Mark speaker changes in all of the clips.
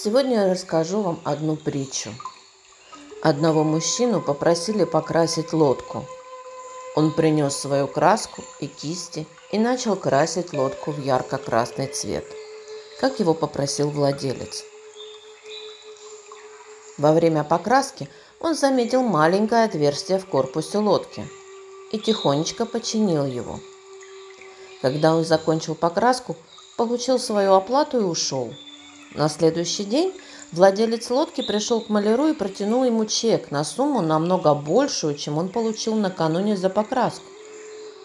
Speaker 1: Сегодня я расскажу вам одну притчу. Одного мужчину попросили покрасить лодку. Он принес свою краску и кисти и начал красить лодку в ярко-красный цвет, как его попросил владелец. Во время покраски он заметил маленькое отверстие в корпусе лодки и тихонечко починил его. Когда он закончил покраску, получил свою оплату и ушел – на следующий день владелец лодки пришел к маляру и протянул ему чек на сумму намного большую, чем он получил накануне за покраску.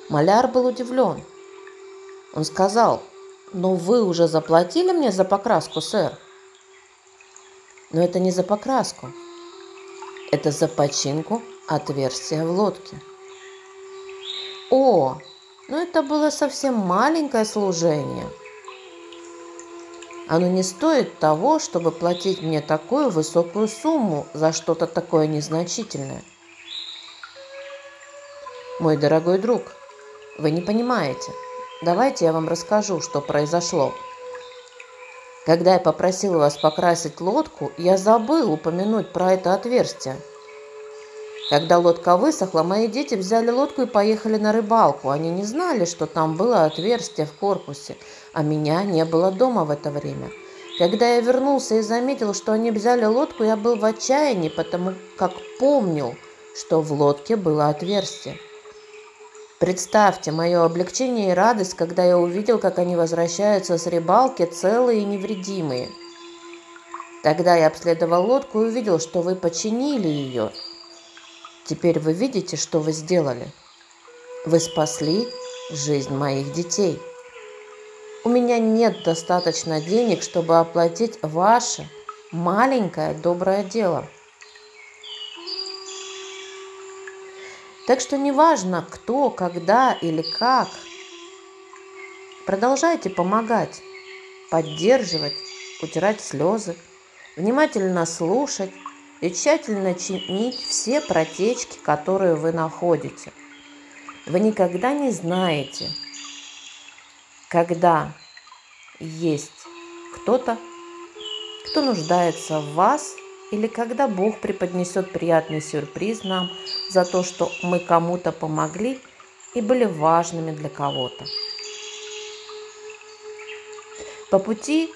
Speaker 1: Маляр был удивлен. Он сказал, «Но вы уже заплатили мне за покраску, сэр?» «Но это не за покраску. Это за починку отверстия в лодке». «О, ну это было совсем маленькое служение», оно не стоит того, чтобы платить мне такую высокую сумму за что-то такое незначительное. Мой дорогой друг, вы не понимаете. Давайте я вам расскажу, что произошло. Когда я попросил вас покрасить лодку, я забыл упомянуть про это отверстие – когда лодка высохла, мои дети взяли лодку и поехали на рыбалку. Они не знали, что там было отверстие в корпусе, а меня не было дома в это время. Когда я вернулся и заметил, что они взяли лодку, я был в отчаянии, потому как помнил, что в лодке было отверстие. Представьте мое облегчение и радость, когда я увидел, как они возвращаются с рыбалки целые и невредимые. Тогда я обследовал лодку и увидел, что вы починили ее – Теперь вы видите, что вы сделали. Вы спасли жизнь моих детей. У меня нет достаточно денег, чтобы оплатить ваше маленькое доброе дело. Так что неважно, кто, когда или как, продолжайте помогать, поддерживать, утирать слезы, внимательно слушать, и тщательно чинить все протечки, которые вы находите. Вы никогда не знаете, когда есть кто-то, кто нуждается в вас, или когда Бог преподнесет приятный сюрприз нам за то, что мы кому-то помогли и были важными для кого-то. По пути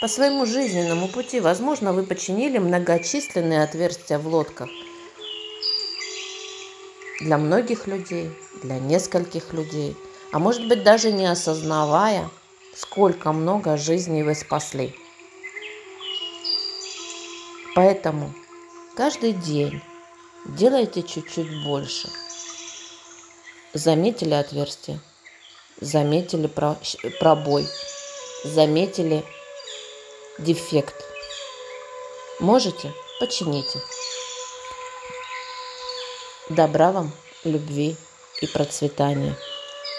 Speaker 1: по своему жизненному пути, возможно, вы починили многочисленные отверстия в лодках. Для многих людей, для нескольких людей, а может быть даже не осознавая, сколько много жизней вы спасли. Поэтому каждый день делайте чуть-чуть больше. Заметили отверстие, заметили пробой, заметили дефект. Можете? Почините. Добра вам, любви и процветания.